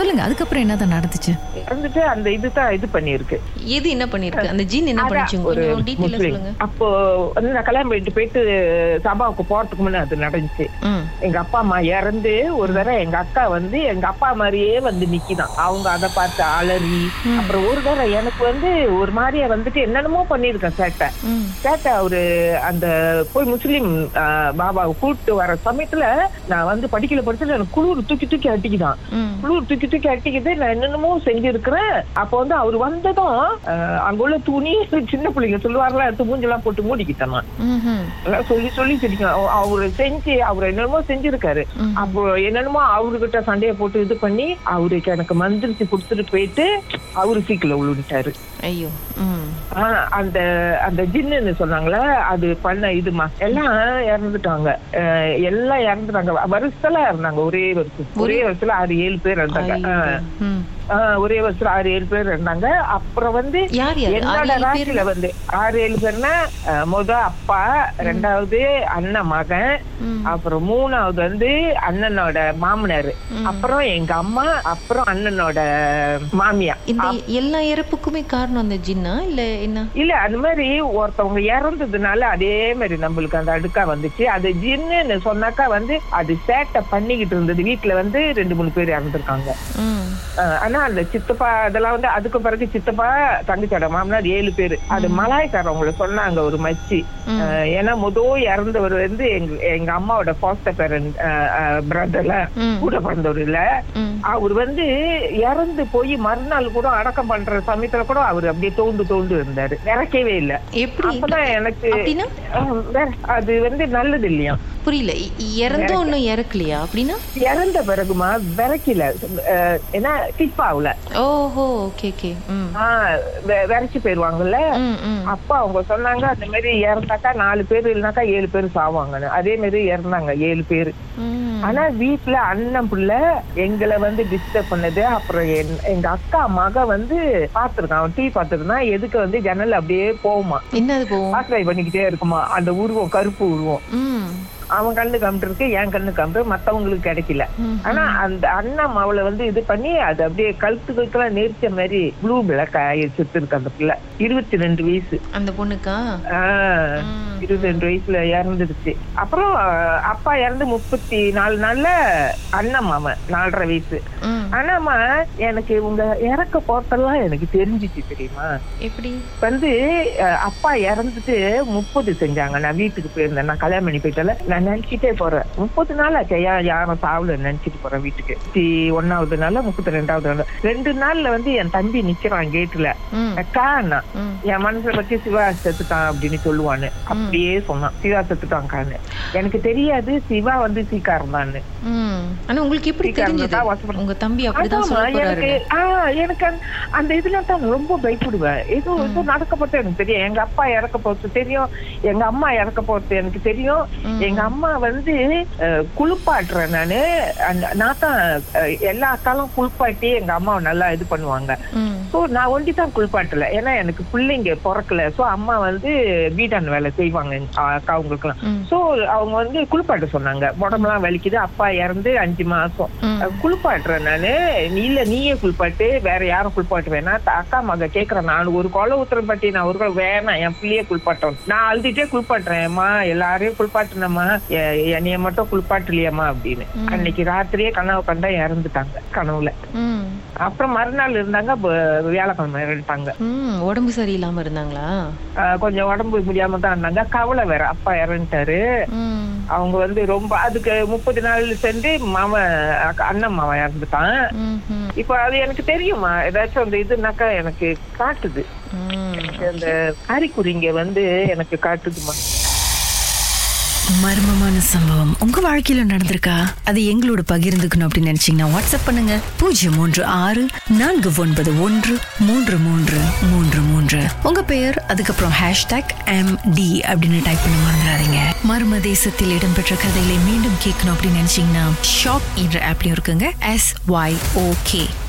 சொல்லுங்க அதுக்கப்புறம் என்னதான் நடந்துச்சு? இறந்துட்டு அந்த இதுதான் இது பண்ணிருக்கு எது என்ன பண்ணிருக்கு அந்த ஜீன் என்ன பண்ணிச்சு அப்போ வந்து நான் கல்யாணம் பண்ணிட்டு போயிட்டு சபாவுக்கு போறதுக்கு முன்ன அது நடந்துச்சு. எங்க அப்பா அம்மா இறந்து ஒரு தடவை எங்க அக்கா வந்து எங்க அப்பா மாதிரியே வந்து நிக்கிதான். அவங்க அதை பார்த்து அலறி அப்புறம் ஒரு தடவை எனக்கு வந்து ஒரு மாதிரியா வந்துட்டு என்னென்னமோ பண்ணிருக்கேன் சேட்டை. சேட்டை அவரு அந்த போய் முஸ்லீம் பாபாவை கூப்பிட்டு வர சமயத்துல நான் வந்து படிக்கல படிச்சுட்டு எனக்கு குளிர் தூக்கி தூக்கி அடிக்குதான். ம். குளிர் தூக்கி தூக்கி அடிக்குது நான் என்னென்னமோ செஞ்சிருக்கிறேன் அப்ப வந்து அவர் வந்ததும் அங்க உள்ள துணி சின்ன பிள்ளைங்க எடுத்து மூஞ்செல்லாம் போட்டு மூடிக்கிட்டேன் சொல்லி சொல்லி சிரிக்கும் அவ- அவரு செஞ்சு அவர் என்னென்னமோ செஞ்சிருக்காரு. அப்போ என்னென்னமோ அவர்கிட்ட சண்டையை போட்டு இது பண்ணி அவருக்கு எனக்கு மந்திரிச்சு கொடுத்துட்டு போயிட்டு அவரு சீக்கில விழுந்துட்டாரு ஐயோ அந்த அந்த ஜின்னுன்னு சொன்னாங்களே அது பண்ண இதுமா. எல்லாம் இறந்துட்டாங்க. எல்லாம் இறந்துட்டாங்க. வருஷத்துல இருந்தாங்க ஒரே வருஷம் ஒரே வருஷத்துல ஆறு ஏழு பேர் இருந்தாங்க ஒரே வருஷத்துல ஆறு ஏழு பேர் இருந்தாங்க. அப்புறம் வந்து என்னோட? ராசியில வந்து ஆறு ஏழு பேர்னா முத அப்பா ரெண்டாவது அண்ணன் மகன். அப்புறம் மூணாவது வந்து அண்ணனோட மாமனார். அப்புறம் எங்க அம்மா அப்புறம் அண்ணனோட மாமியா இந்த எல்லா இறப்புக்குமே காரணம் அந்த ஜின்னா இல்ல என்ன? இல்ல அந்த மாதிரி ஒருத்தவங்க இறந்ததுனால அதே மாதிரி நம்மளுக்கு அந்த அடுக்கா வந்துச்சு. அது ஜின்னுன்னு சொன்னாக்கா வந்து அது சேட்டை பண்ணிக்கிட்டு இருந்தது. வீட்டுல வந்து ரெண்டு மூணு பேர் இறந்துருக்காங்க. ம். அந்த சித்தப்பா அதெல்லாம் வந்து அதுக்கு பிறகு சித்தப்பா தங்கச்சியோட மாமனார் ஏழு பேர். அது மலாய்க்காரவங்கள சொன்னாங்க ஒரு மச்சி. ஏன்னா முதோ இறந்தவர் வந்து எங்க எங்க அம்மாவோட ஃபாஸ்டர் பேரன் பிரதர்ல. கூட பிறந்தவர் இல்ல. அவர் வந்து இறந்து போய் மறுநாள் கூட அடக்கம் பண்ற சமயத்துல கூட அவர் அப்படியே தோண்டு தோண்டு இருந்தாரு. இறக்கவே இல்ல. அப்பதான் எனக்கு அது வந்து நல்லது இல்லையா? புரியல. இ- இறந்தும் இன்னும் இறக்கலையா? அப்படின்னா? இறந்த பிறகுமா? விறக்கல ஏன்னா டிப்பாவுல ஓஹோ ஓகே ஓகே. விரைச்சு போயிருவாங்கல்ல? அப்ப அவங்க சொன்னாங்க அந்த மாதிரி இறந்தாக்கா நாலு பேர் இல்லைனாக்கா ஏழு பேர் சாவாங்கன்னு. அதே மாதிரி இறந்தாங்க ஏழு பேர். ஆனா வீட்டுல அண்ணன் புள்ள எங்களை வந்து டிஸ்டர்ப் பண்ணது. அப்புறம் எங்க அக்கா மக வந்து பாத்துருக்கான் அவன் டீ பாத்துருந்தான் எதுக்கு வந்து ஜன்னல் அப்படியே போகுமா? என்னது ஆசிரியை பண்ணிக்கிட்டே இருக்குமா? அந்த உருவம் கருப்பு உருவம் அவன் கண்ணு இருக்கு என் கண்ணு கம்பு மத்தவங்களுக்கு கிடைக்கல. ஆனா அந்த அண்ணன் அவளை வந்து இது பண்ணி அது அப்படியே கழுத்துக்கெல்லாம் நெரிச்ச மாதிரி ப்ளூ பிளாக் ஆயிடுச்சு இருக்கு அந்த பிள்ளை. இருபத்தி ரெண்டு வயசு. அந்த பொண்ணுக்கா? ஆஹ் ம். இருபத்தி ரெண்டு வயசுல இறந்துடுச்சு. அப்புறம் அப்பா இறந்து முப்பத்தி நாலு நாள்ல அண்ணன் மாமன் நாலரை வயசு. ம். ஆனாமா எனக்கு உங்க இறக்க போறதெல்லாம் எனக்கு தெரிஞ்சிச்சு தெரியுமா? எப்படி? வந்து அப்பா இறந்துட்டு முப்பது செஞ்சாங்க. நான் வீட்டுக்கு போயிருந்தேன். நான் கல்யாணம் பண்ணி போயிட்டல நான் நினைச்சிட்டே போறேன். முப்பது நாள் ஆச்சு. ஐயா யாரும் சாவல நினைச்சிட்டு போறேன் வீட்டுக்கு. முப்பத்தி ஒன்னாவது நாள் முப்பத்தி ரெண்டாவது நாள் ரெண்டு நாள்ல வந்து என் தம்பி நிக்கிறான் கேட்டுல அக்கா என் மனசுல பத்தி சிவா செத்துட்டான் அப்படின்னு சொல்லுவான்னு. அப்படியே சொன்னான். சிவா செத்துட்டான்கான்னு எனக்கு தெரியாது சிவா வந்து சீக்காரம் தான்னு ம். ஆனா உங்களுக்கு எப்படி தெரிஞ்சது. உங்க தம்பி அப்படிதான் எனக்கு எனக்கு அந்த- இதுல தான் ரொம்ப பயப்படுவேன். ஏதோ ஏதோ நடக்கப்பட்டு எனக்கு தெரியும். எங்க அப்பா இறக்க போறது தெரியும். எங்க அம்மா இறக்க போறது எனக்கு தெரியும். எங்க அம்மா வந்து குளிப்பாட்டுறேன் நானு. நான் தான் எல்லா அக்காலும் குளிப்பாட்டி எங்க அம்மாவை நல்லா இது பண்ணுவாங்க. சோ நான் ஒண்டி தான் குளிப்பாட்டல. ஏன்னா எனக்கு பிள்ளைங்க பிறக்கல. சோ அம்மா வந்து வீட்டான் வேலை செய்வாங்க எங்க அக்காவுங்களுக்குலாம் ம். சோ அவங்க வந்து குளிப்பாட்ட சொன்னாங்க. உடம்புலாம் வலிக்குது அப்பா இறந்து அஞ்சு மாசம். குளிப்பாட்டுறேன் நானு. நீ இல்ல நீயே குளிப்பாட்டு வேற யாரும் குளிப்பாட்டு வேணா. அக்கா மக கேக்குறேன் நான் ஒரு கொலை ஊத்துறேன் பாட்டி நான் ஒரு கொலை வேணாம் என் பிள்ளைய குளிப்பாட்டோம் நான் அழுதுட்டே குளிப்பாட்டுறேன்மா எல்லாரையும் குளிப்பாட்டுனம்மா என்னைய மட்டும் குளிப்பாட்டலையம்மா அப்படின்னு. அன்னைக்கு ராத்திரியே கனவு கண்டா இறந்துட்டாங்க கனவுல. அப்புறம் மறுநாள் இருந்தாங்க வியாழக்கிழமை இறந்துட்டாங்க. உடம்பு சரியில்லாம இருந்தாங்களா? கொஞ்சம் உடம்பு முடியாம தான் இருந்தாங்க. கவலை வேற அப்பா இறந்துட்டாரு அவங்க வந்து ரொம்ப அதுக்கு முப்பது நாள் சென்று மாமன் அக்கா- அண்ணன் மாவன் இறந்துட்டான். இப்போ அது எனக்கு தெரியுமா? ஏதாச்சும் அந்த இதுனாக்கா எனக்கு காட்டுது. அந்த காரிக்குறிங்க வந்து எனக்கு காட்டுதுமா? மர்மமான சம்பவம். உங்க வாழ்க்கையில நடந்திருக்கா? அது எங்களோட பகிர்ந்துக்கணும் அப்படின்னு நினைச்சீங்கன்னா வாட்ஸ்அப் பண்ணுங்க. பூஜ்ஜியம் மூன்று ஆறு நான்கு ஒன்பது ஒன்று மூன்று மூன்று மூன்று மூன்று. உங்க பெயர் அதுக்கப்புறம் ஹேஷ்டாக் எம் டி அப்படின்னு டைப் பண்ண மறந்துடாதீங்க. மர்ம தேசத்தில் இடம்பெற்ற கதைகளை மீண்டும் கேட்கணும் அப்படின்னு நினைச்சீங்கன்னா ஷாக் என்ற ஆப்லயும் இருக்குங்க. S Y okay